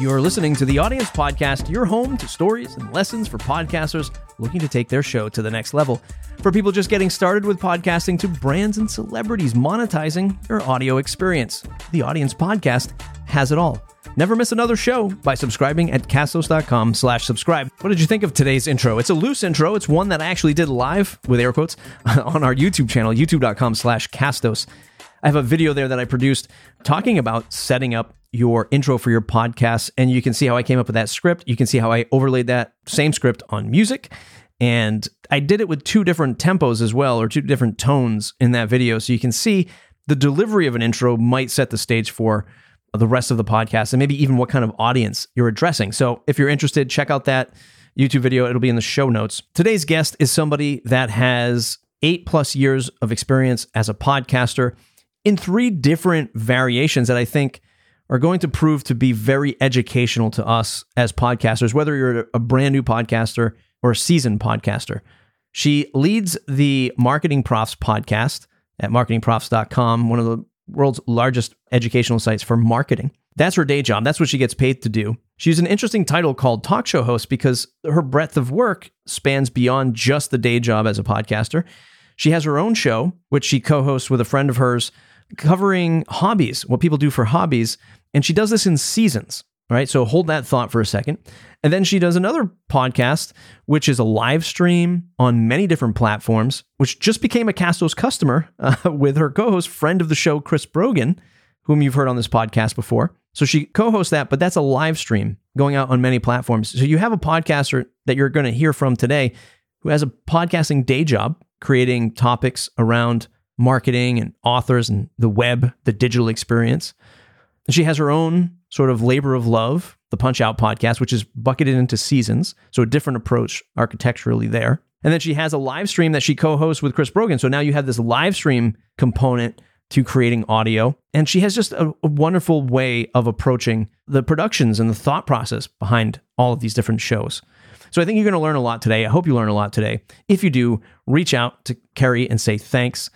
You're listening to the Audience Podcast, your home to stories and lessons for podcasters looking to take their show to the next level. For people just getting started with podcasting to brands and celebrities monetizing their audio experience. The Audience Podcast has it all. Never miss another show by subscribing at castos.com slash subscribe. What did you think of today's intro? It's a loose intro. It's one that I actually did live with air quotes on our YouTube channel, youtube.com slash castos. I have a video there that I produced talking about setting up your intro for your podcast. And you can see how I came up with that script. You can see how I overlaid that same script on music. And I did it with two different tempos as well, or two different tones in that video. So you can see the delivery of an intro might set the stage for the rest of the podcast and maybe even what kind of audience you're addressing. So if you're interested, check out that YouTube video. It'll be in the show notes. Today's guest is somebody that has eight plus years of experience as a podcaster in three different variations that I think are going to prove to be very educational to us as podcasters, whether you're a brand new podcaster or a seasoned podcaster. She leads the Marketing Profs podcast at marketingprofs.com, one of the world's largest educational sites for marketing. That's her day job. That's what she gets paid to do. She's an interesting title called talk show host because her breadth of work spans beyond just the day job as a podcaster. She has her own show, which she co hosts with a friend of hers, covering hobbies, what people do for hobbies. And she does this in seasons, right? So hold that thought for a second. And then she does another podcast, which is a live stream on many different platforms, which just became a Castos customer uh, with her co host, friend of the show, Chris Brogan, whom you've heard on this podcast before. So she co hosts that, but that's a live stream going out on many platforms. So you have a podcaster that you're going to hear from today who has a podcasting day job creating topics around marketing and authors and the web, the digital experience. And she has her own sort of labor of love, the Punch Out podcast, which is bucketed into seasons. So a different approach architecturally there. And then she has a live stream that she co hosts with Chris Brogan. So now you have this live stream component to creating audio. And she has just a, a, wonderful way of approaching the productions and the thought process behind all of these different shows. So I think you're going to learn a lot today. I hope you learn a lot today. If you do, reach out to Kerry and say thanks.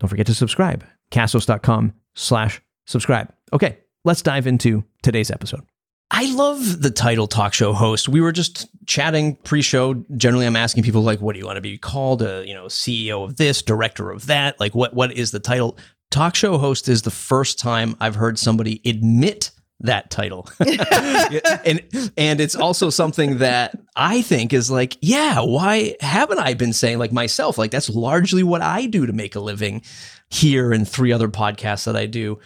Don't forget to subscribe. Castos.com slash subscribe. Okay, let's dive into today's episode. I love the title talk show host. We were just chatting pre-show. Generally, I'm asking people like, "What do you want to be called? A you know, CEO of this, director of that? Like, what what is the title?" Talk show host is the first time I've heard somebody admit that title, and and it's also something that I think is like, yeah, why haven't I been saying like myself? Like that's largely what I do to make a living here and three other podcasts that I do.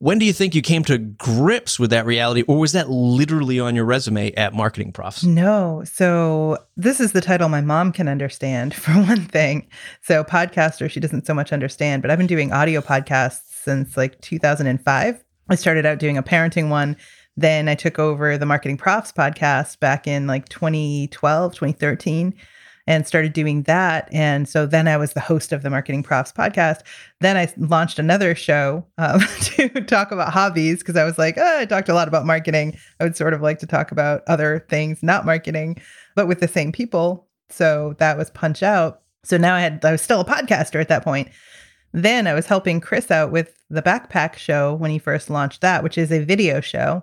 When do you think you came to grips with that reality, or was that literally on your resume at Marketing Profs? No. So, this is the title my mom can understand, for one thing. So, podcaster, she doesn't so much understand, but I've been doing audio podcasts since like 2005. I started out doing a parenting one. Then I took over the Marketing Profs podcast back in like 2012, 2013 and started doing that. And so then I was the host of the Marketing Profs podcast. Then I launched another show um, to talk about hobbies because I was like, oh, I talked a lot about marketing. I would sort of like to talk about other things, not marketing, but with the same people. So that was Punch Out. So now I had I was still a podcaster at that point. Then I was helping Chris out with the Backpack Show when he first launched that, which is a video show.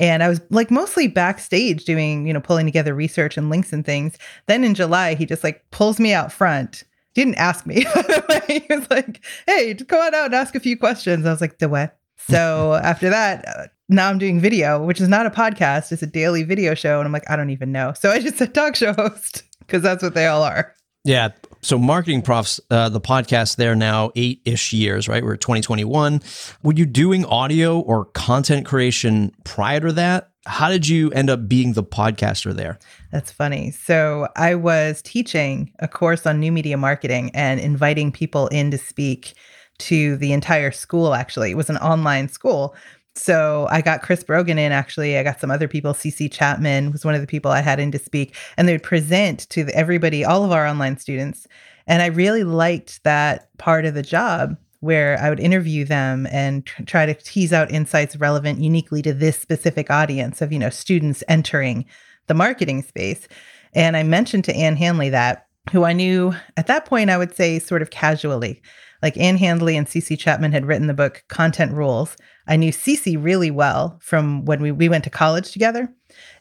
And I was like mostly backstage doing, you know, pulling together research and links and things. Then in July, he just like pulls me out front. Didn't ask me, by the way. He was like, hey, just go on out and ask a few questions. I was like, the what? So after that, uh, now I'm doing video, which is not a podcast, it's a daily video show. And I'm like, I don't even know. So I just said talk show host because that's what they all are. Yeah. So, Marketing Profs, uh, the podcast there now eight ish years, right? We're 2021. Were you doing audio or content creation prior to that? How did you end up being the podcaster there? That's funny. So, I was teaching a course on new media marketing and inviting people in to speak to the entire school, actually. It was an online school so I got Chris Brogan in actually. I got some other people. CC Chapman was one of the people I had in to speak, and they would present to everybody, all of our online students. And I really liked that part of the job where I would interview them and tr- try to tease out insights relevant uniquely to this specific audience of, you know, students entering the marketing space. And I mentioned to Ann Handley that who I knew at that point, I would say sort of casually. Like Ann Handley and CC Chapman had written the book Content Rules. I knew Cece really well from when we, we went to college together.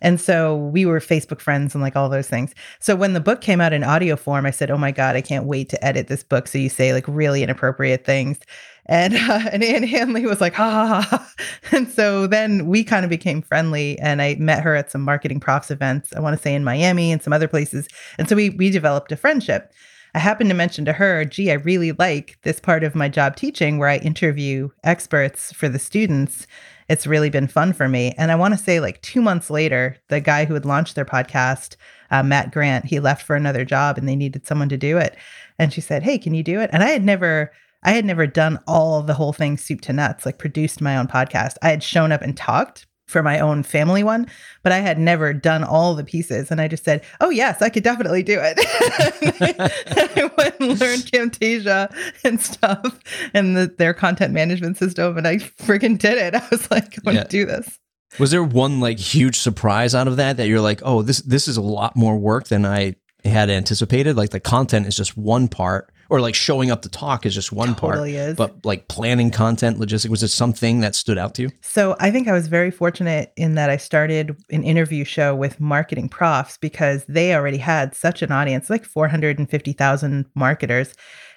And so we were Facebook friends and like all those things. So when the book came out in audio form, I said, Oh my God, I can't wait to edit this book. So you say like really inappropriate things. And, uh, and Ann Handley was like, ha, ha, ha. And so then we kind of became friendly and I met her at some marketing profs events, I want to say in Miami and some other places. And so we, we developed a friendship. I happened to mention to her, gee, I really like this part of my job teaching where I interview experts for the students. It's really been fun for me. And I want to say, like two months later, the guy who had launched their podcast, uh, Matt Grant, he left for another job and they needed someone to do it. And she said, Hey, can you do it? And I had never, I had never done all the whole thing soup to nuts, like produced my own podcast. I had shown up and talked for my own family one, but I had never done all the pieces. And I just said, Oh, yes, I could definitely do it. I went and learned Camtasia and stuff and the, their content management system. And I freaking did it. I was like, I want to yeah. do this. Was there one like huge surprise out of that that you're like, oh, this this is a lot more work than I had anticipated? Like the content is just one part, or like showing up to talk is just one totally part. Is. But like planning content, logistic, was it something that stood out to you? So I think I was very fortunate in that I started an interview show with marketing profs because they already had such an audience, like 450,000 marketers.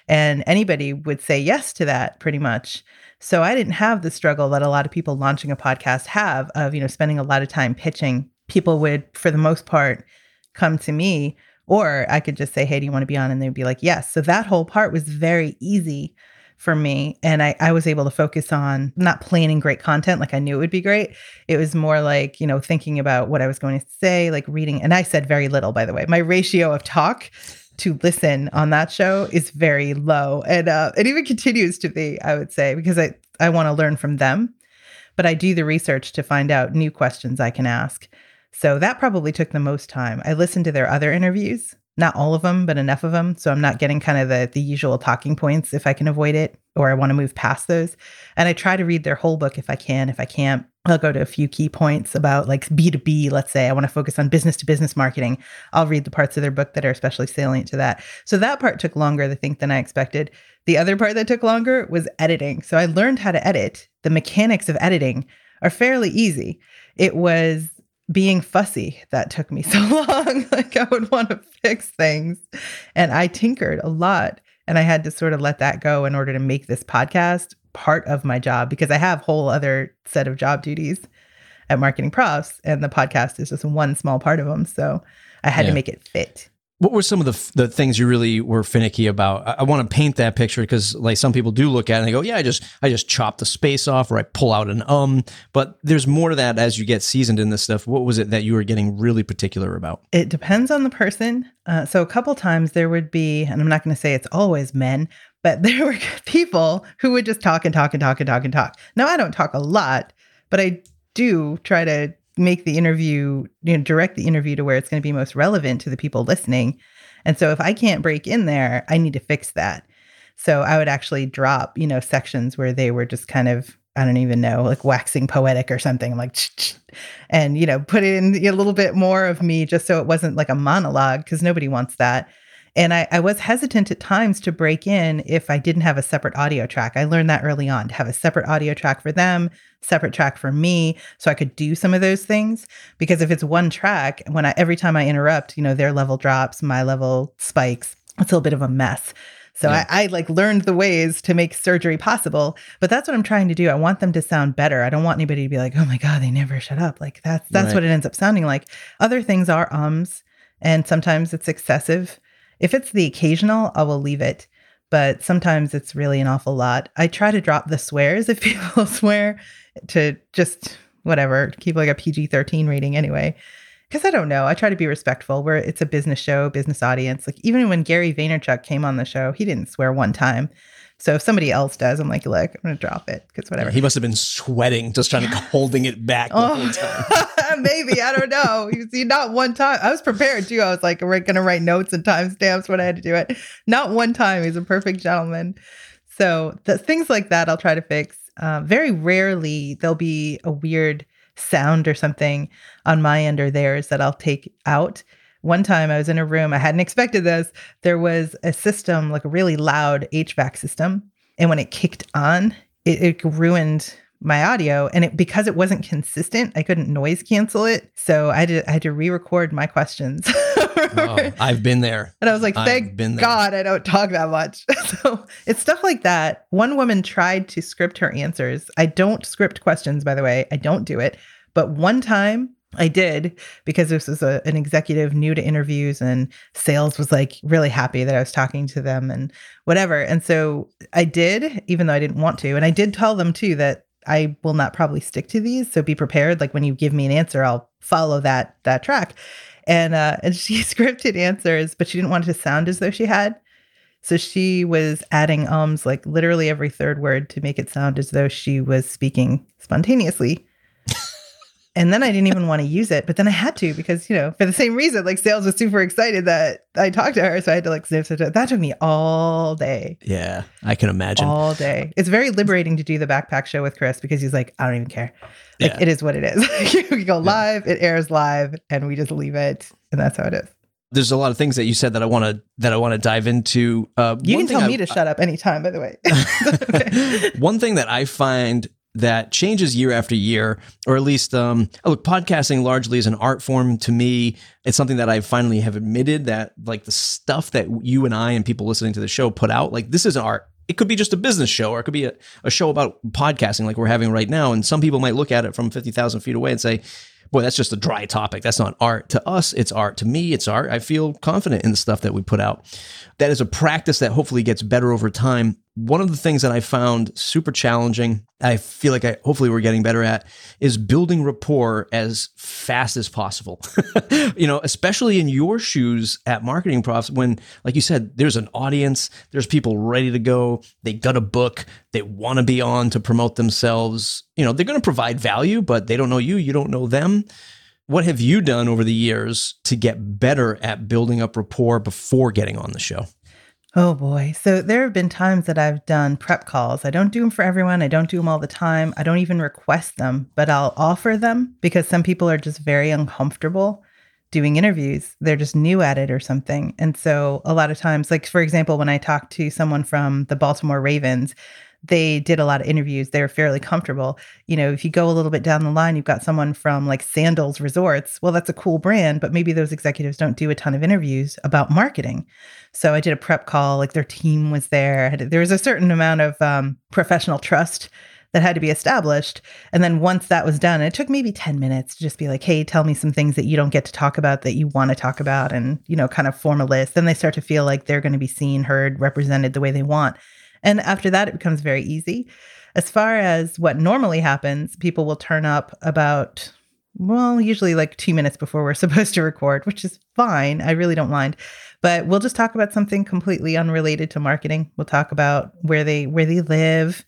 And anybody would say yes to that pretty much. So I didn't have the struggle that a lot of people launching a podcast have of, you know, spending a lot of time pitching. People would, for the most part, come to me or I could just say, hey, do you want to be on? And they'd be like, yes. So that whole part was very easy for me. And I, I was able to focus on not planning great content like I knew it would be great. It was more like, you know, thinking about what I was going to say, like reading. And I said very little, by the way. My ratio of talk to listen on that show is very low. And uh, it even continues to be, I would say, because I, I want to learn from them. But I do the research to find out new questions I can ask. So that probably took the most time. I listened to their other interviews, not all of them, but enough of them. So I'm not getting kind of the, the usual talking points if I can avoid it or I want to move past those. And I try to read their whole book if I can. If I can't, I'll go to a few key points about like B2B, let's say I want to focus on business to business marketing. I'll read the parts of their book that are especially salient to that. So that part took longer, I think, than I expected. The other part that took longer was editing. So I learned how to edit. The mechanics of editing are fairly easy. It was being fussy that took me so long. like I would want to fix things. And I tinkered a lot. And I had to sort of let that go in order to make this podcast part of my job because I have whole other set of job duties at marketing profs and the podcast is just one small part of them. So I had yeah. to make it fit what were some of the the things you really were finicky about? I, I want to paint that picture because like some people do look at it and they go, "Yeah, I just I just chop the space off or I pull out an um." But there's more to that as you get seasoned in this stuff. What was it that you were getting really particular about? It depends on the person. Uh, so a couple times there would be, and I'm not going to say it's always men, but there were people who would just talk and talk and talk and talk and talk. Now I don't talk a lot, but I do try to make the interview, you know, direct the interview to where it's going to be most relevant to the people listening. And so if I can't break in there, I need to fix that. So I would actually drop, you know, sections where they were just kind of, I don't even know, like waxing poetic or something like, and, you know, put in a little bit more of me just so it wasn't like a monologue because nobody wants that. And I, I, was hesitant at times to break in if I didn't have a separate audio track. I learned that early on to have a separate audio track for them, separate track for me, so I could do some of those things. Because if it's one track, when I every time I interrupt, you know, their level drops, my level spikes. It's a little bit of a mess. So yeah. I, I like learned the ways to make surgery possible. But that's what I'm trying to do. I want them to sound better. I don't want anybody to be like, oh my God, they never shut up. Like that's that's right. what it ends up sounding like. Other things are ums and sometimes it's excessive if it's the occasional, I will leave it. But sometimes it's really an awful lot. I try to drop the swears if people swear to just whatever, keep like a PG 13 rating anyway. Because I don't know. I try to be respectful where it's a business show, business audience. Like even when Gary Vaynerchuk came on the show, he didn't swear one time. So if somebody else does, I'm like, look, I'm gonna drop it because whatever. He must have been sweating, just trying to holding it back the oh, whole time. Maybe I don't know. You see, not one time. I was prepared too. I was like, we're gonna write notes and timestamps when I had to do it. Not one time. He's a perfect gentleman. So the things like that, I'll try to fix. Uh, very rarely there'll be a weird sound or something on my end or theirs that I'll take out one time I was in a room, I hadn't expected this. There was a system, like a really loud HVAC system. And when it kicked on, it, it ruined my audio. And it because it wasn't consistent i couldn't noise cancel it. So i had to, I had to re-record my questions. Oh, i've been there. And i was like thank god i don't talk that much. So it's stuff like that. One woman tried to script her answers. I don't script questions by the way. I don't do it. But one time I did because this was a, an executive new to interviews and sales was like really happy that I was talking to them and whatever. And so I did, even though I didn't want to. And I did tell them too that I will not probably stick to these. So be prepared. Like when you give me an answer, I'll follow that that track. And uh, and she scripted answers, but she didn't want it to sound as though she had. So she was adding ums like literally every third word to make it sound as though she was speaking spontaneously. And then I didn't even want to use it, but then I had to because, you know, for the same reason, like sales was super excited that I talked to her. So I had to like snip, snip, snip. That took me all day. Yeah, I can imagine. All day. It's very liberating to do the backpack show with Chris because he's like, I don't even care. Like, yeah. it is what it is. we go live, yeah. it airs live, and we just leave it. And that's how it is there's a lot of things that you said that I want to that I want to dive into. Uh, you can tell I, me to shut up anytime, by the way. one thing that I find that changes year after year, or at least, um, look, podcasting largely is an art form to me. It's something that I finally have admitted that, like, the stuff that you and I and people listening to the show put out, like, this is art. It could be just a business show, or it could be a, a show about podcasting, like we're having right now. And some people might look at it from 50,000 feet away and say, boy, that's just a dry topic. That's not art. To us, it's art. To me, it's art. I feel confident in the stuff that we put out. That is a practice that hopefully gets better over time. One of the things that I found super challenging, I feel like I hopefully we're getting better at, is building rapport as fast as possible. you know, especially in your shoes at Marketing Profs, when, like you said, there's an audience, there's people ready to go, they got a book, they want to be on to promote themselves. You know, they're going to provide value, but they don't know you, you don't know them. What have you done over the years to get better at building up rapport before getting on the show? Oh boy. So there have been times that I've done prep calls. I don't do them for everyone. I don't do them all the time. I don't even request them, but I'll offer them because some people are just very uncomfortable doing interviews. They're just new at it or something. And so a lot of times, like for example, when I talk to someone from the Baltimore Ravens, they did a lot of interviews. They were fairly comfortable. You know, if you go a little bit down the line, you've got someone from like Sandals Resorts. Well, that's a cool brand, but maybe those executives don't do a ton of interviews about marketing. So I did a prep call, like their team was there. There was a certain amount of um, professional trust that had to be established. And then once that was done, it took maybe 10 minutes to just be like, hey, tell me some things that you don't get to talk about that you want to talk about and, you know, kind of form a list. Then they start to feel like they're going to be seen, heard, represented the way they want. And after that, it becomes very easy. As far as what normally happens, people will turn up about, well, usually like two minutes before we're supposed to record, which is fine. I really don't mind. But we'll just talk about something completely unrelated to marketing. We'll talk about where they where they live,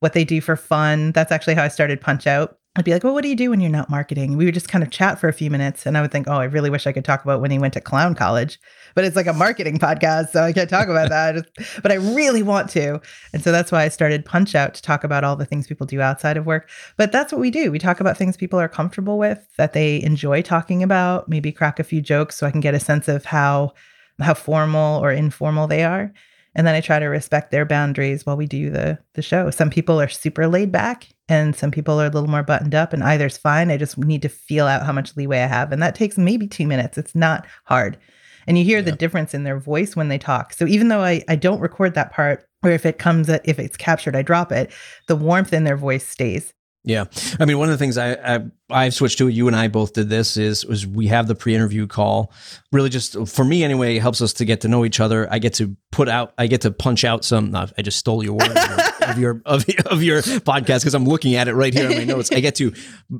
what they do for fun. That's actually how I started Punch Out. I'd be like, well, what do you do when you're not marketing? We would just kind of chat for a few minutes. And I would think, oh, I really wish I could talk about when he went to clown college, but it's like a marketing podcast. So I can't talk about that. but I really want to. And so that's why I started Punch Out to talk about all the things people do outside of work. But that's what we do. We talk about things people are comfortable with, that they enjoy talking about, maybe crack a few jokes so I can get a sense of how how formal or informal they are and then I try to respect their boundaries while we do the the show. Some people are super laid back and some people are a little more buttoned up and either's fine. I just need to feel out how much leeway I have and that takes maybe 2 minutes. It's not hard. And you hear yeah. the difference in their voice when they talk. So even though I I don't record that part or if it comes if it's captured I drop it, the warmth in their voice stays. Yeah, I mean, one of the things I, I I've switched to, it. you and I both did this, is was we have the pre-interview call. Really, just for me anyway, helps us to get to know each other. I get to put out, I get to punch out some. Uh, I just stole your word of your of, of your podcast because I'm looking at it right here in my notes. I get to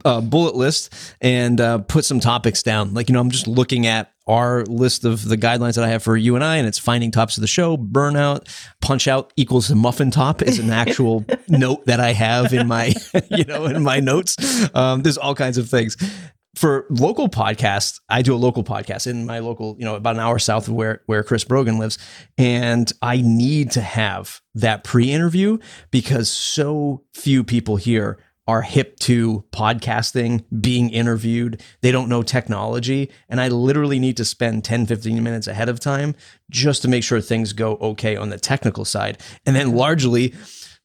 uh, bullet list and uh, put some topics down. Like you know, I'm just looking at our list of the guidelines that I have for you and I, and it's finding tops of the show, burnout, punch out equals a muffin top is an actual note that I have in my, you know, in my notes. Um, there's all kinds of things. For local podcasts, I do a local podcast in my local, you know, about an hour south of where where Chris Brogan lives, and I need to have that pre-interview because so few people here are hip to podcasting, being interviewed. They don't know technology. And I literally need to spend 10, 15 minutes ahead of time just to make sure things go okay on the technical side. And then largely,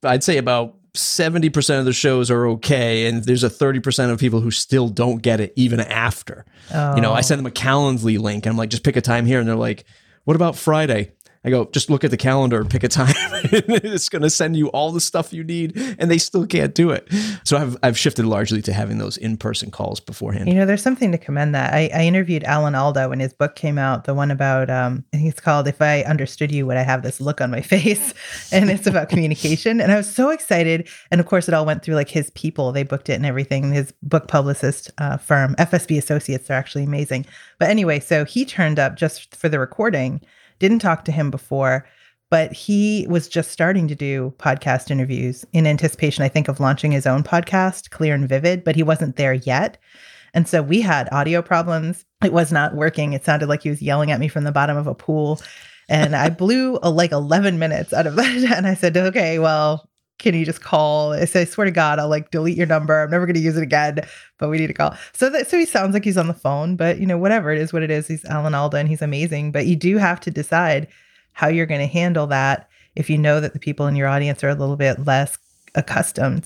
I'd say about 70% of the shows are okay and there's a 30% of people who still don't get it even after oh. you know i oh. send them a calendly link and i'm like just pick a time here and they're like what about friday I go, just look at the calendar and pick a time. it's going to send you all the stuff you need, and they still can't do it. So I've, I've shifted largely to having those in person calls beforehand. You know, there's something to commend that. I, I interviewed Alan Alda when his book came out, the one about, um, I think it's called If I Understood You, Would I Have This Look on My Face? And it's about communication. And I was so excited. And of course, it all went through like his people, they booked it and everything. His book publicist uh, firm, FSB Associates, they're actually amazing. But anyway, so he turned up just for the recording didn't talk to him before, but he was just starting to do podcast interviews in anticipation, I think, of launching his own podcast, Clear and Vivid, but he wasn't there yet. And so we had audio problems. It was not working. It sounded like he was yelling at me from the bottom of a pool. And I blew a, like 11 minutes out of that. And I said, okay, well, can you just call? I say, I swear to God, I'll like delete your number. I'm never going to use it again, but we need to call. So that, so he sounds like he's on the phone, but you know, whatever it is, what it is, he's Alan Alda and he's amazing. But you do have to decide how you're going to handle that if you know that the people in your audience are a little bit less accustomed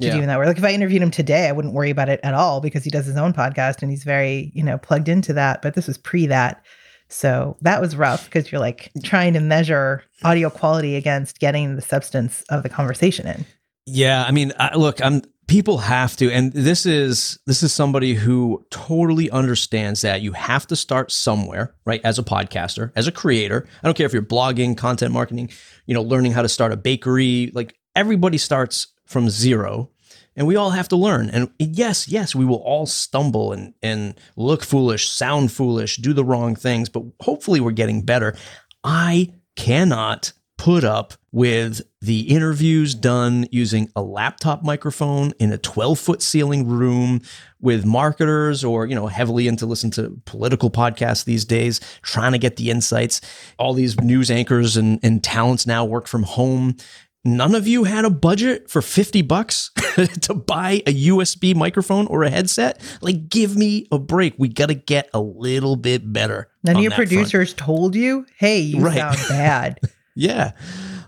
to yeah. doing that work. Like if I interviewed him today, I wouldn't worry about it at all because he does his own podcast and he's very, you know, plugged into that. But this was pre that. So that was rough because you're like trying to measure audio quality against getting the substance of the conversation in. Yeah, I mean, I, look, I'm people have to and this is this is somebody who totally understands that you have to start somewhere right as a podcaster as a creator i don't care if you're blogging content marketing you know learning how to start a bakery like everybody starts from zero and we all have to learn. And yes, yes, we will all stumble and and look foolish, sound foolish, do the wrong things, but hopefully we're getting better. I cannot put up with the interviews done using a laptop microphone in a 12 foot ceiling room with marketers or you know heavily into listen to political podcasts these days trying to get the insights all these news anchors and, and talents now work from home none of you had a budget for 50 bucks to buy a USB microphone or a headset? Like, give me a break. We got to get a little bit better. None of your producers front. told you, hey, you right. sound bad. yeah.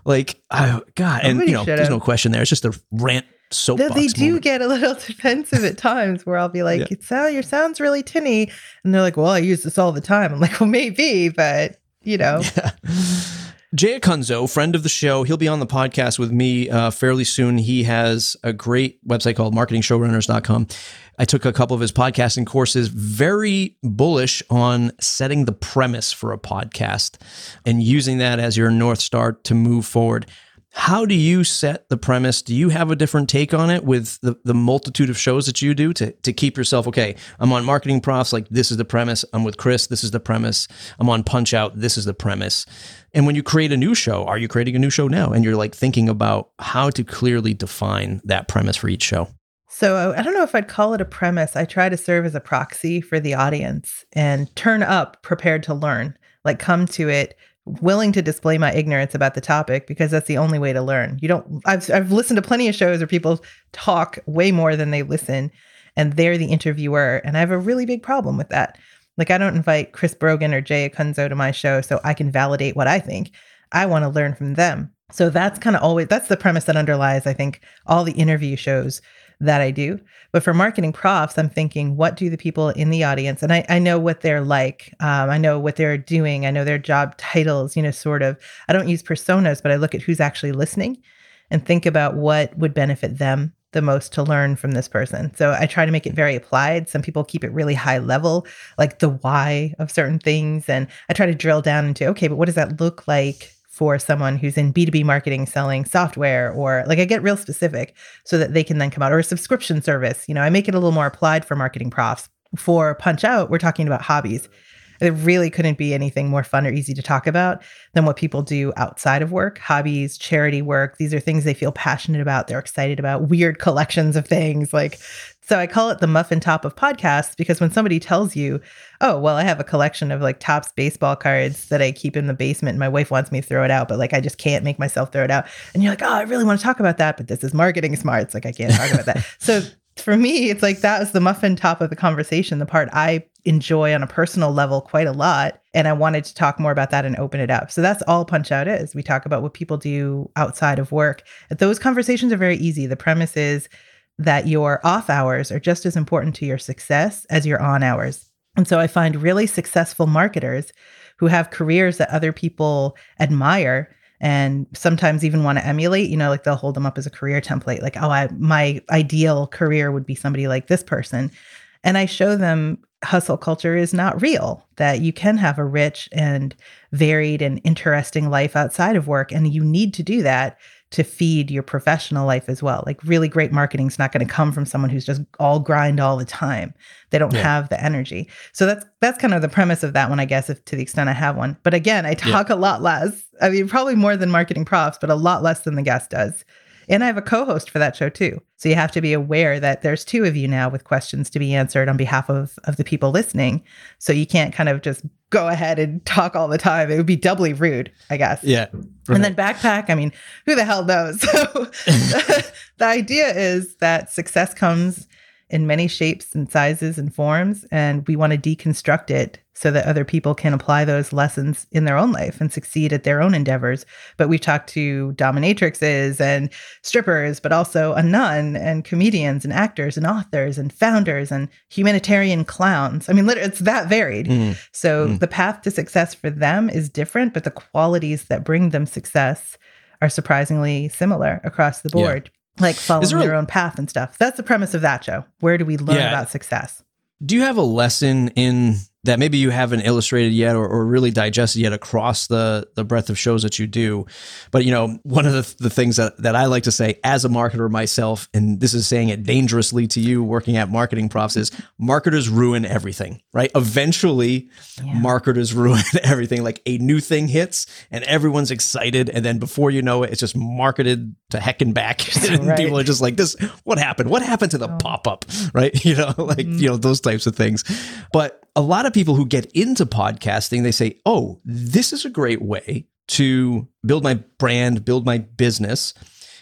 Like, oh, God. Somebody and, you know, there's no question there. It's just a rant soapbox. They do moment. get a little defensive at times where I'll be like, yeah. Uh, "It your sound's really tinny," and they're like, "Well, I use this all the time." I'm like, "Well, maybe, but you know." Yeah. Jay Acunzo, friend of the show, he'll be on the podcast with me uh, fairly soon. He has a great website called marketingshowrunners.com. I took a couple of his podcasting courses, very bullish on setting the premise for a podcast and using that as your North Star to move forward. How do you set the premise? Do you have a different take on it with the, the multitude of shows that you do to, to keep yourself, okay, I'm on Marketing Profs, like this is the premise. I'm with Chris, this is the premise. I'm on Punch Out, this is the premise. And when you create a new show, are you creating a new show now? And you're like thinking about how to clearly define that premise for each show. So I don't know if I'd call it a premise. I try to serve as a proxy for the audience and turn up prepared to learn, like come to it willing to display my ignorance about the topic because that's the only way to learn. You don't I've I've listened to plenty of shows where people talk way more than they listen and they're the interviewer and I have a really big problem with that. Like I don't invite Chris Brogan or Jay Acunzo to my show so I can validate what I think. I want to learn from them. So that's kind of always that's the premise that underlies I think all the interview shows that I do. But for marketing profs, I'm thinking, what do the people in the audience, and I, I know what they're like. Um, I know what they're doing. I know their job titles, you know, sort of. I don't use personas, but I look at who's actually listening and think about what would benefit them the most to learn from this person. So I try to make it very applied. Some people keep it really high level, like the why of certain things. And I try to drill down into, okay, but what does that look like for someone who's in B2B marketing selling software or like I get real specific so that they can then come out or a subscription service. You know, I make it a little more applied for marketing profs. For Punch Out, we're talking about hobbies. It really couldn't be anything more fun or easy to talk about than what people do outside of work, hobbies, charity work. These are things they feel passionate about, they're excited about, weird collections of things. Like, so I call it the muffin top of podcasts because when somebody tells you, oh, well, I have a collection of like Topps baseball cards that I keep in the basement and my wife wants me to throw it out, but like I just can't make myself throw it out. And you're like, oh, I really want to talk about that, but this is marketing smarts. Like I can't talk about that. So for me, it's like that was the muffin top of the conversation, the part I enjoy on a personal level quite a lot. And I wanted to talk more about that and open it up. So that's all Punch Out is. We talk about what people do outside of work. Those conversations are very easy. The premise is that your off hours are just as important to your success as your on hours. And so I find really successful marketers who have careers that other people admire and sometimes even want to emulate you know like they'll hold them up as a career template like oh I, my ideal career would be somebody like this person and i show them hustle culture is not real, that you can have a rich and varied and interesting life outside of work. And you need to do that to feed your professional life as well. Like really great marketing is not going to come from someone who's just all grind all the time. They don't yeah. have the energy. So that's that's kind of the premise of that one, I guess, if to the extent I have one. But again, I talk yeah. a lot less. I mean, probably more than marketing profs, but a lot less than the guest does. And I have a co host for that show too. So you have to be aware that there's two of you now with questions to be answered on behalf of, of the people listening. So you can't kind of just go ahead and talk all the time. It would be doubly rude, I guess. Yeah. Right. And then backpack, I mean, who the hell knows? So the idea is that success comes in many shapes and sizes and forms. And we want to deconstruct it so that other people can apply those lessons in their own life and succeed at their own endeavors. But we've talked to dominatrixes and strippers, but also a nun and comedians and actors and authors and founders and humanitarian clowns. I mean, it's that varied. Mm. So mm. the path to success for them is different, but the qualities that bring them success are surprisingly similar across the board. Yeah like following their a, own path and stuff. That's the premise of that show. Where do we learn yeah. about success? Do you have a lesson in that maybe you haven't illustrated yet or, or, really digested yet across the the breadth of shows that you do but you know one of the, the things that, that i like to say as a marketer myself and this is saying it dangerously to you working at marketing profs is marketers ruin everything right eventually yeah. marketers ruin everything like a new thing hits and everyone's excited and then before you know it it's just marketed to heck and back and right. people are just like this what happened what happened to the oh. pop-up right you know like mm-hmm. you know those types of things but a lot of people who get into podcasting, they say, oh, this is a great way to build my brand, build my business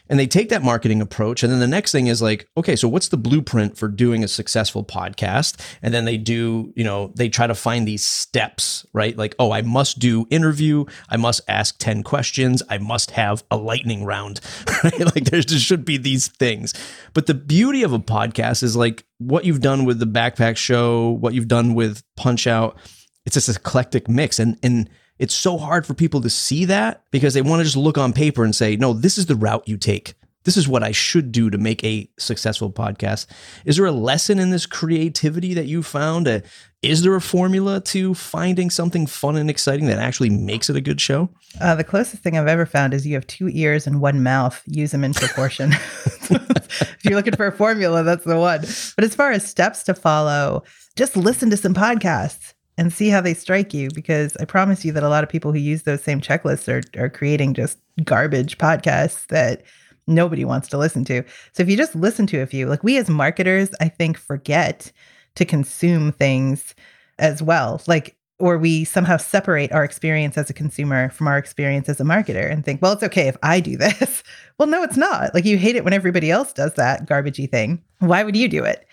and they take that marketing approach and then the next thing is like okay so what's the blueprint for doing a successful podcast? And then they do you know they try to find these steps right? Like oh i must do interview i must ask 10 questions i must have a lightning round right? Like there just should be these things. But the beauty of a podcast is like what you've done with the backpack show what you've done with punch out it's this eclectic mix. And and it's so hard for people to see that because they want to just look on paper and say, no, this is the route you take. This is what I should do to make a successful podcast. Is there a lesson in this creativity that you found? Uh, is there a formula to finding something fun and exciting that actually makes it a good show? Uh, the closest thing I've ever found is you have two ears and one mouth. Use them in proportion. if you're looking for a formula, that's the one. But as far as steps to follow, just listen to some podcasts and see how they strike you because I promise you that a lot of people who use those same checklists are, are creating just garbage podcasts that nobody wants to listen to. So if you just listen to a few, like we as marketers, I think forget to consume things as well. Like, or we somehow separate our experience as a consumer from our experience as a marketer and think, well, it's okay if I do this. well, no, it's not. Like you hate it when everybody else does that garbagey thing. Why would you do it?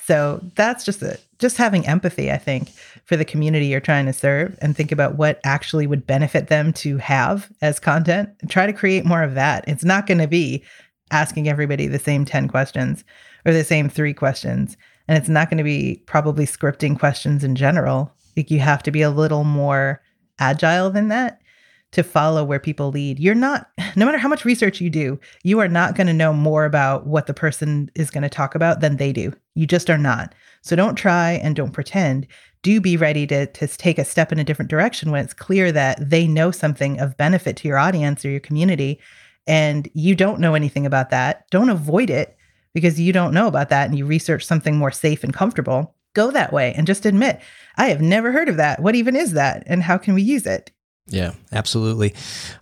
So that's just it. Just having empathy, I think, for the community you're trying to serve and think about what actually would benefit them to have as content try to create more of that. It's not going to be asking everybody the same 10 questions or the same three questions. And it's not going to be probably scripting questions in general. Like you have to be a little more agile than that to follow where people lead. You're not, no matter how much research you do, you are not going to know more about what the person is going to talk about than they do. You just are not. So don't try and don't pretend. Do be ready to, to take a step in a different direction when it's clear that they know something of benefit to your audience or your community and you don't know anything about that. Don't avoid it because you don't know about that and you research something more safe and comfortable go that way and just admit, I have never heard of that. What even is that? And how can we use it? Yeah, absolutely.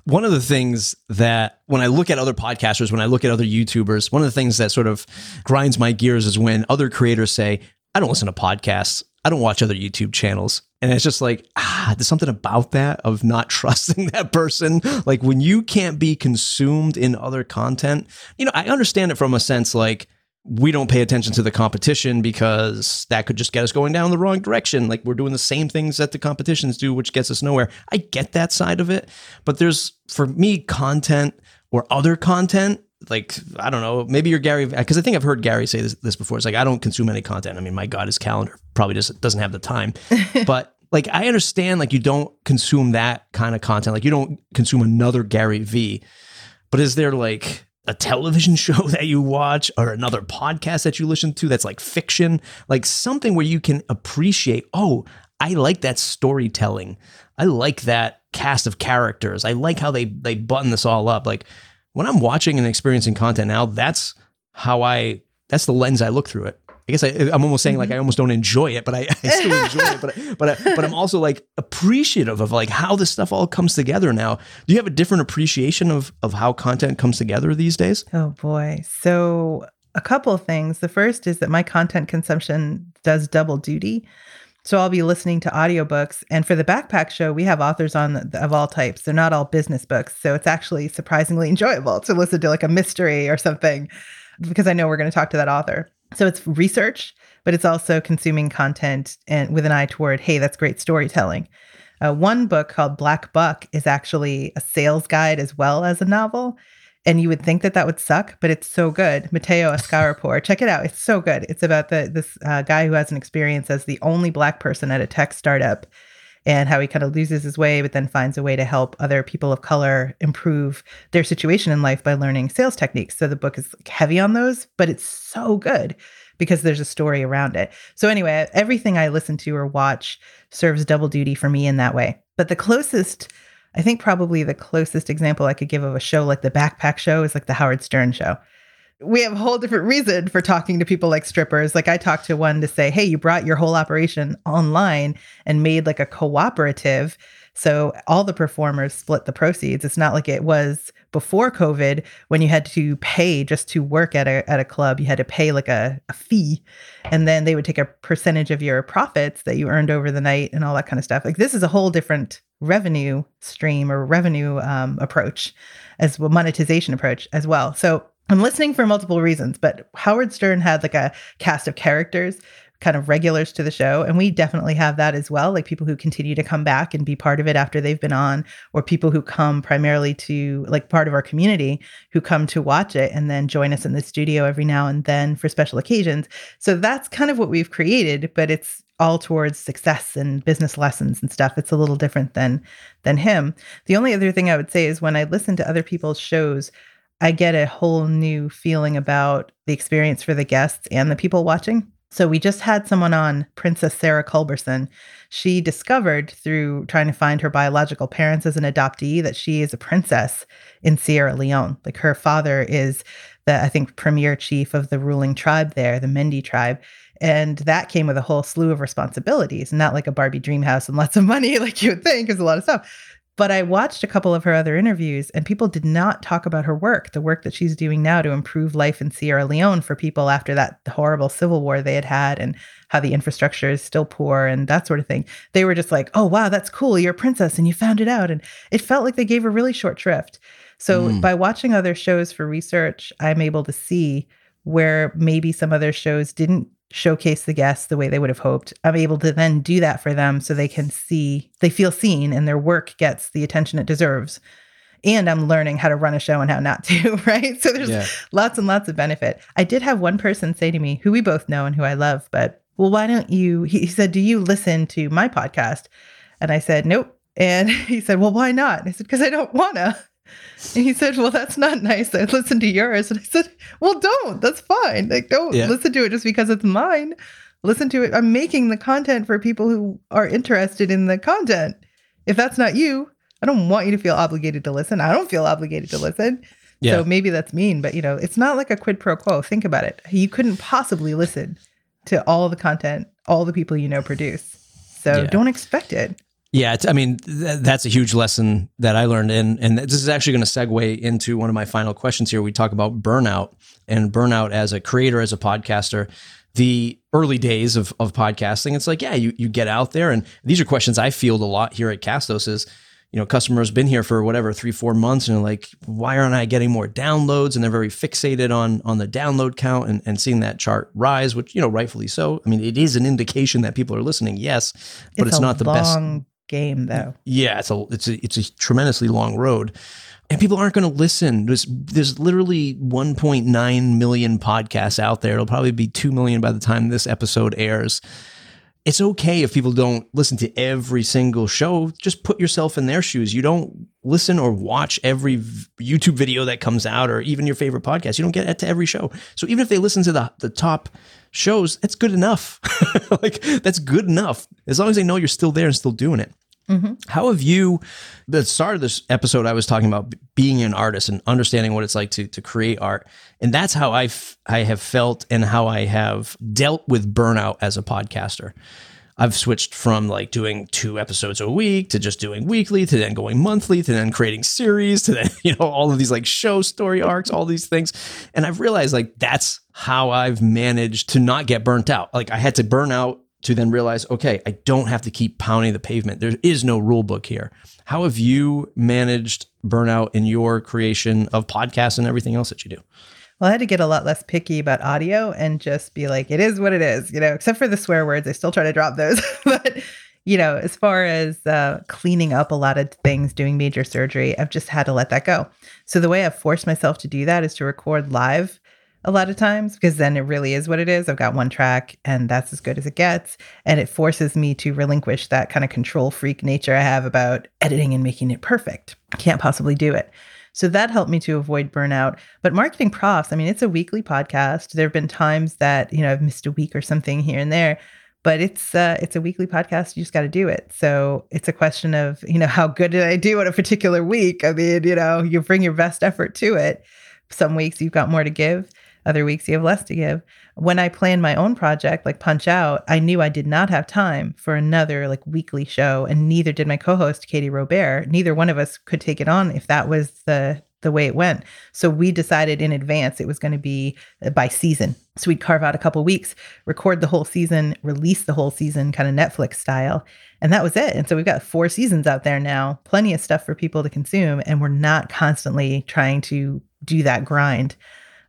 One of the things that when I look at other podcasters, when I look at other YouTubers, one of the things that sort of grinds my gears is when other creators say, I don't listen to podcasts. I don't watch other YouTube channels. And it's just like, ah, there's something about that of not trusting that person. Like when you can't be consumed in other content, you know, I understand it from a sense like, we don't pay attention to the competition because that could just get us going down the wrong direction. Like we're doing the same things that the competitions do, which gets us nowhere. I get that side of it, but there's for me content or other content. Like I don't know, maybe you're Gary because I think I've heard Gary say this, this before. It's like I don't consume any content. I mean, my God, his calendar probably just doesn't have the time. but like I understand, like you don't consume that kind of content. Like you don't consume another Gary V. But is there like a television show that you watch or another podcast that you listen to that's like fiction, like something where you can appreciate, oh, I like that storytelling. I like that cast of characters. I like how they they button this all up. Like when I'm watching and experiencing content now, that's how I that's the lens I look through it. I guess I, am almost saying like I mm-hmm. almost don't enjoy it, but I, I still enjoy it. But but but I'm also like appreciative of like how this stuff all comes together now. Do you have a different appreciation of of how content comes together these days? Oh boy, so a couple of things. The first is that my content consumption does double duty. So I'll be listening to audiobooks. And for the backpack show, we have authors on of all types. They're not all business books. So it's actually surprisingly enjoyable to listen to like a mystery or something because I know we're going to talk to that author. So it's research, but it's also consuming content and with an eye toward, hey, that's great storytelling. Uh, one book called Black Buck is actually a sales guide as well as a novel. And you would think that that would suck, but it's so good. Mateo Askaripour, check it out. It's so good. It's about the this uh, guy who has an experience as the only black person at a tech startup and how he kind of loses his way, but then finds a way to help other people of color improve their situation in life by learning sales techniques. So the book is heavy on those, but it's so good because there's a story around it. So, anyway, everything I listen to or watch serves double duty for me in that way. But the closest, I think probably the closest example I could give of a show like the Backpack Show is like the Howard Stern Show we have a whole different reason for talking to people like strippers. Like I talked to one to say, "Hey, you brought your whole operation online and made like a cooperative." So all the performers split the proceeds. It's not like it was before COVID when you had to pay just to work at a at a club. You had to pay like a, a fee, and then they would take a percentage of your profits that you earned over the night and all that kind of stuff. Like this is a whole different revenue stream or revenue um, approach as well, monetization approach as well. So I'm listening for multiple reasons, but Howard Stern had like a cast of characters, kind of regulars to the show. And we definitely have that as well. Like people who continue to come back and be part of it after they've been on, or people who come primarily to like part of our community who come to watch it and then join us in the studio every now and then for special occasions. So that's kind of what we've created, but it's all towards success and business lessons and stuff. It's a little different than than him. The only other thing I would say is when I listen to other people's shows, I get a whole new feeling about the experience for the guests and the people watching. So we just had someone on, Princess Sarah Culberson. She discovered through trying to find her biological parents as an adoptee that she is a princess in Sierra Leone. Like her father is the, I think, premier chief of the ruling tribe there, the Mendi tribe. And that came with a whole slew of responsibilities, not like a Barbie dream house and lots of money like you would think, is a lot of stuff. But I watched a couple of her other interviews, and people did not talk about her work, the work that she's doing now to improve life in Sierra Leone for people after that horrible civil war they had had, and how the infrastructure is still poor and that sort of thing. They were just like, oh, wow, that's cool. You're a princess and you found it out. And it felt like they gave her really short shrift. So mm. by watching other shows for research, I'm able to see where maybe some other shows didn't showcase the guests the way they would have hoped. I'm able to then do that for them so they can see, they feel seen and their work gets the attention it deserves. And I'm learning how to run a show and how not to, right? So there's yeah. lots and lots of benefit. I did have one person say to me, who we both know and who I love, but well, why don't you? He said, Do you listen to my podcast? And I said, Nope. And he said, Well, why not? I said, Because I don't want to. And he said, Well, that's not nice. I listened to yours. And I said, Well, don't. That's fine. Like, don't yeah. listen to it just because it's mine. Listen to it. I'm making the content for people who are interested in the content. If that's not you, I don't want you to feel obligated to listen. I don't feel obligated to listen. Yeah. So maybe that's mean, but you know, it's not like a quid pro quo. Think about it. You couldn't possibly listen to all the content all the people you know produce. So Yeah. don't expect it. Yeah, it's, I mean th- that's a huge lesson that I learned, and and this is actually going to segue into one of my final questions here. We talk about burnout and burnout as a creator, as a podcaster. The early days of of podcasting, it's like yeah, you you get out there, and these are questions I field a lot here at Castos. Is you know, customers been here for whatever three four months, and they're like, why aren't I getting more downloads? And they're very fixated on on the download count and and seeing that chart rise, which you know rightfully so. I mean, it is an indication that people are listening, yes, but it's, a not the best game though. yeah, it's a it's a it's a tremendously long road. And people aren't going to listen. There's there's literally 1.9 million podcasts out there. It'll probably be 2 million by the time this episode airs. It's okay if people don't listen to every single show. Just put yourself in their shoes. You don't listen or watch every YouTube video that comes out or even your favorite podcast. You don't get to every show. So even if they listen to the the top shows, that's good enough. like that's good enough. As long as they know you're still there and still doing it. Mm-hmm. How have you, the start of this episode, I was talking about being an artist and understanding what it's like to, to create art. And that's how I, f- I have felt and how I have dealt with burnout as a podcaster. I've switched from like doing two episodes a week to just doing weekly to then going monthly to then creating series to then, you know, all of these like show story arcs, all these things. And I've realized like that's how I've managed to not get burnt out. Like I had to burn out to then realize, okay, I don't have to keep pounding the pavement. There is no rule book here. How have you managed burnout in your creation of podcasts and everything else that you do? Well, I had to get a lot less picky about audio and just be like, it is what it is, you know, except for the swear words. I still try to drop those. but, you know, as far as uh, cleaning up a lot of things, doing major surgery, I've just had to let that go. So the way I've forced myself to do that is to record live a lot of times because then it really is what it is. I've got one track and that's as good as it gets. And it forces me to relinquish that kind of control freak nature I have about editing and making it perfect. Can't possibly do it. So that helped me to avoid burnout. But marketing profs, I mean, it's a weekly podcast. There have been times that, you know, I've missed a week or something here and there, but it's uh it's a weekly podcast. You just got to do it. So it's a question of, you know, how good did I do on a particular week? I mean, you know, you bring your best effort to it. Some weeks you've got more to give, other weeks you have less to give. When I planned my own project, like Punch Out, I knew I did not have time for another like weekly show, and neither did my co-host Katie Robbert. Neither one of us could take it on if that was the the way it went. So we decided in advance it was going to be uh, by season. So we'd carve out a couple weeks, record the whole season, release the whole season, kind of Netflix style. And that was it. And so we've got four seasons out there now, plenty of stuff for people to consume. And we're not constantly trying to do that grind.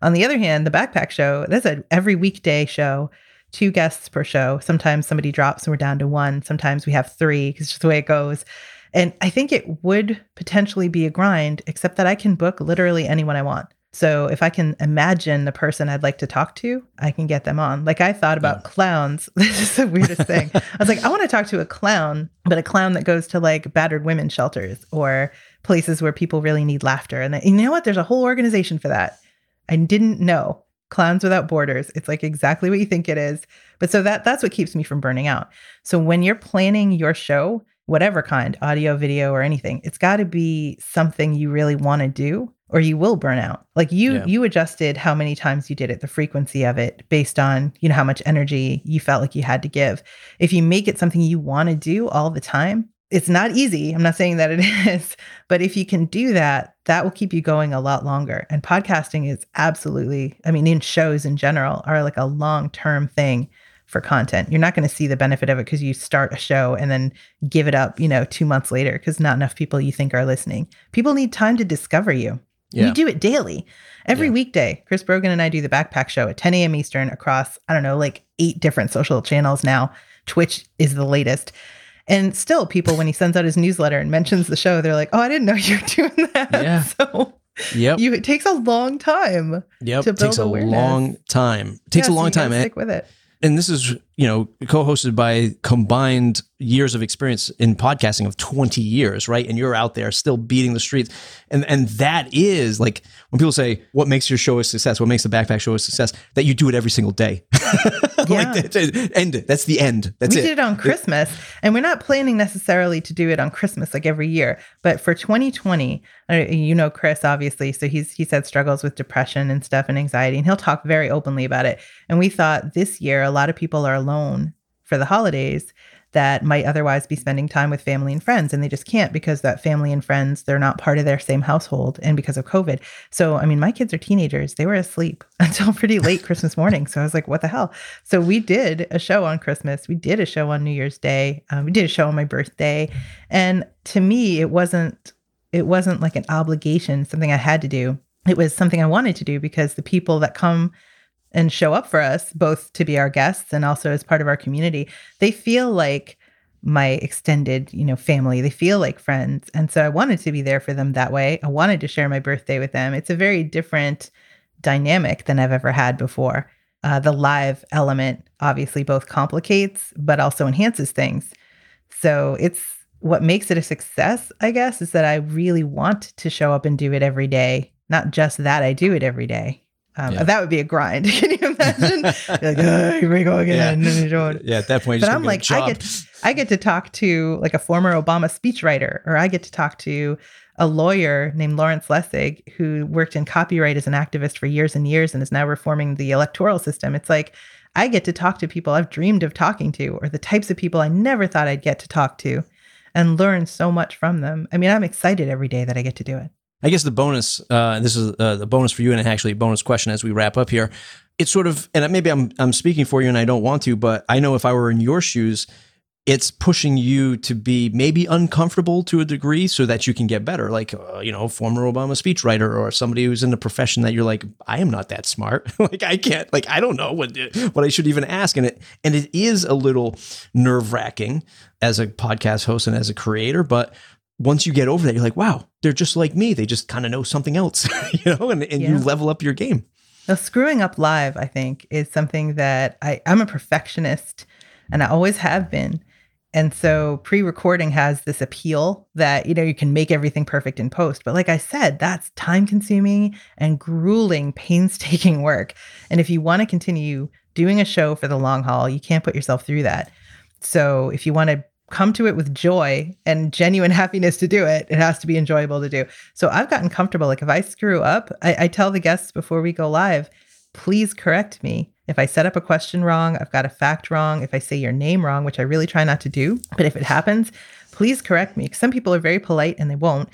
On the other hand, the backpack show, that's a every weekday show, two guests per show. Sometimes somebody drops and we're down to one. Sometimes we have three because it's just the way it goes. And I think it would potentially be a grind, except that I can book literally anyone I want. So if I can imagine the person I'd like to talk to, I can get them on. Like I thought about clowns. This is the weirdest thing. I was like, I want to talk to a clown, but a clown that goes to like battered women shelters or places where people really need laughter. And you know what? There's a whole organization for that. I didn't know. Clowns Without Borders. It's like exactly what you think it is. But so that that's what keeps me from burning out. So when you're planning your show, whatever kind, audio, video, or anything, it's got to be something you really want to do or you will burn out. Like you Yeah. you adjusted how many times you did it, the frequency of it based on, you know, how much energy you felt like you had to give. If you make it something you want to do all the time, it's not easy. I'm not saying that it is, but if you can do that, that will keep you going a lot longer. And podcasting is absolutely, I mean, in shows in general, are like a long term thing for content. You're not going to see the benefit of it because you start a show and then give it up, you know, two months later because not enough people you think are listening. People need time to discover you. Yeah. You do it daily. Every Yeah. weekday, Chris Brogan and I do the backpack show at 10 a.m. Eastern across, I don't know, like eight different social channels now. Twitch is the latest. And still, people, when he sends out his newsletter and mentions the show, they're like, oh, I didn't know you were doing that. Yeah. So Yep. you, it takes a long time. Yep. to It takes a awareness. long time. It takes Yeah, a so long you time. And, Stick with it. and this is, you know, co-hosted by combined years of experience in podcasting of 20 years, right? And you're out there still beating the streets. And and that is like when people say, what makes your show a success? What makes the backpack show a success? That you do it every single day. like, that's it. end. That's the end. That's we it. did it on Christmas, and we're not planning necessarily to do it on Christmas like every year. But for 2020, uh, you know Chris obviously, so he's he's had struggles with depression and stuff and anxiety, and he'll talk very openly about it. And we thought this year a lot of people are alone for the holidays that might otherwise be spending time with family and friends and they just can't because that family and friends they're not part of their same household and because of covid. So i mean my kids are teenagers. They were asleep until pretty late christmas morning. So i was like what the hell? So we did a show on christmas. We did a show on new year's day. Um, we did a show on my birthday. And to me it wasn't it wasn't like an obligation something i had to do. It was something i wanted to do because the people that come and show up for us, both to be our guests and also as part of our community, they feel like my extended, you know, family. They feel like friends. And so I wanted to be there for them that way. I wanted to share my birthday with them. It's a very different dynamic than I've ever had before. Uh, the live element obviously both complicates but also enhances things. So it's what makes it a success, I guess, is that I really want to show up and do it every day. Not just that I do it every day. Um, Yeah. That would be a grind. Can you imagine? Like, oh, here we go again. yeah, at that point, But I'm like, I get, I get to talk to like a former Obama speechwriter, or I get to talk to a lawyer named Lawrence Lessig who worked in copyright as an activist for years and years and is now reforming the electoral system. It's like I get to talk to people I've dreamed of talking to, or the types of people I never thought I'd get to talk to, and learn so much from them. I mean, I'm excited every day that I get to do it. I guess the bonus, uh, this is uh, the bonus for you, and actually a bonus question as we wrap up here. It's sort of, and maybe I'm I'm speaking for you, and I don't want to, but I know if I were in your shoes, it's pushing you to be maybe uncomfortable to a degree so that you can get better. Like, uh, you know, former Obama speechwriter or somebody who's in a profession that you're like, I am not that smart. like, I can't, like, I don't know what what I should even ask, and it and it is a little nerve wracking as a podcast host and as a creator, but once you get over that, you're like, wow, they're just like me. They just kind of know something else, you know, and, and you level up your game. Now, screwing up live, I think, is something that I, I'm a perfectionist and I always have been. And so pre recording has this appeal that, you know, you can make everything perfect in post. But like I said, that's time consuming and grueling, painstaking work. And if you want to continue doing a show for the long haul, you can't put yourself through that. So if you want to come to it with joy and genuine happiness to do it, it has to be enjoyable to do. So I've gotten comfortable. Like if I screw up, I, I tell the guests before we go live, please correct me. If I set up a question wrong, I've got a fact wrong, if I say your name wrong, which I really try not to do, but if it happens, please correct me. Some people are very polite and they won't.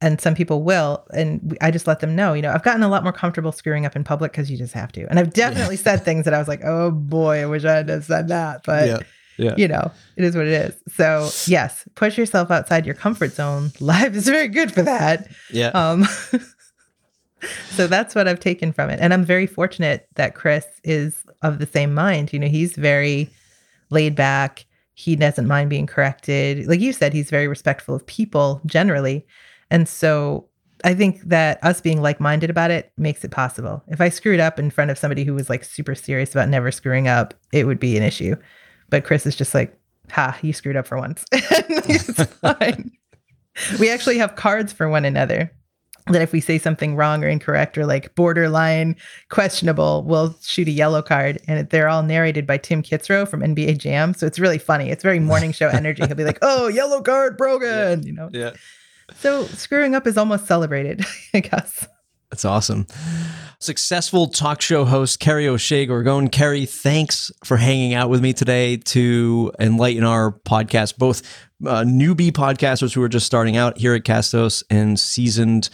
And some people will. And I just let them know, you know, I've gotten a lot more comfortable screwing up in public because you just have to. And I've definitely said things that I was like, oh boy, I wish I had said that. But yeah. You know, it is what it is. So yes, push yourself outside your comfort zone. Life is very good for that. Yeah. Um, so that's what I've taken from it. And I'm very fortunate that Chris is of the same mind. You know, he's very laid back. He doesn't mind being corrected. Like you said, he's very respectful of people generally. And so I think that us being like minded about it makes it possible. If I screwed up in front of somebody who was like super serious about never screwing up, it would be an issue. But Chris is just like, ha, you screwed up for once. it's fine. We actually have cards for one another that if we say something wrong or incorrect or like borderline questionable, we'll shoot a yellow card. And they're all narrated by Tim Kitzrow from NBA Jam. So it's really funny. It's very morning show energy. He'll be like, oh, yellow card broken, you know? Yeah. So screwing up is almost celebrated, I guess. That's awesome. Successful talk show host Kerry O'Shea Gorgone. Kerry, thanks for hanging out with me today to enlighten our podcast, both uh, newbie podcasters who are just starting out here at Castos and seasoned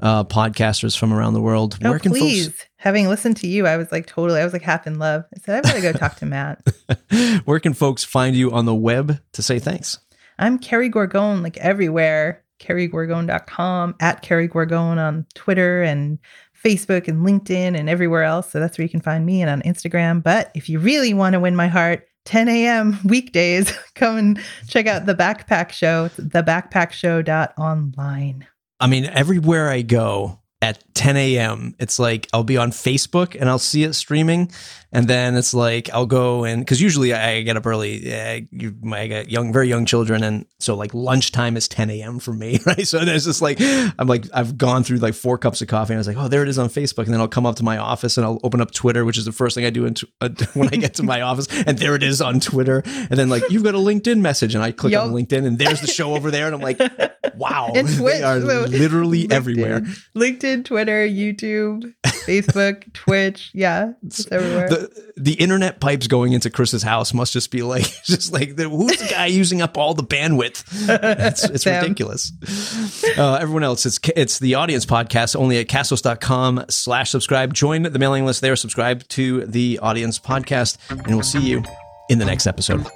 uh, podcasters from around the world. Oh, please. folks Having listened to you, I was like totally, I was like half in love. I said, I gotta go talk to Matt. where can folks find you on the web to say thanks? I'm Kerry Gorgone, like everywhere. KerryGorgone.com, at Kerry Gorgone on Twitter and Facebook and LinkedIn and everywhere else. So that's where you can find me and on Instagram. But if you really want to win my heart, 10 a.m. weekdays, come and check out the Backpack Show. Thebackpackshow.online. I mean, everywhere I go, at 10 a.m. It's like I'll be on Facebook and I'll see it streaming, and then it's like I'll go and because usually I get up early. I got young, very young children, and so like lunchtime is 10 a.m. for me, right? So there's just like I'm like I've gone through like four cups of coffee, and I was like, oh, there it is on Facebook, and then I'll come up to my office and I'll open up Twitter, which is the first thing I do in t- uh, when I get to my office, and there it is on Twitter, and then like you've got a LinkedIn message, and I click Yep. on LinkedIn, and there's the show over there, and I'm like, wow, they are literally LinkedIn. everywhere. LinkedIn, Twitter, YouTube, Facebook, Twitch. Yeah, it's everywhere. the the internet pipes going into Chris's house must just be like just like the, who's the guy using up all the bandwidth? It's, it's ridiculous. Uh, everyone else, it's it's the audience podcast only at castos.com slash subscribe. Join the mailing list there, subscribe to the audience podcast, and we'll see you in the next episode.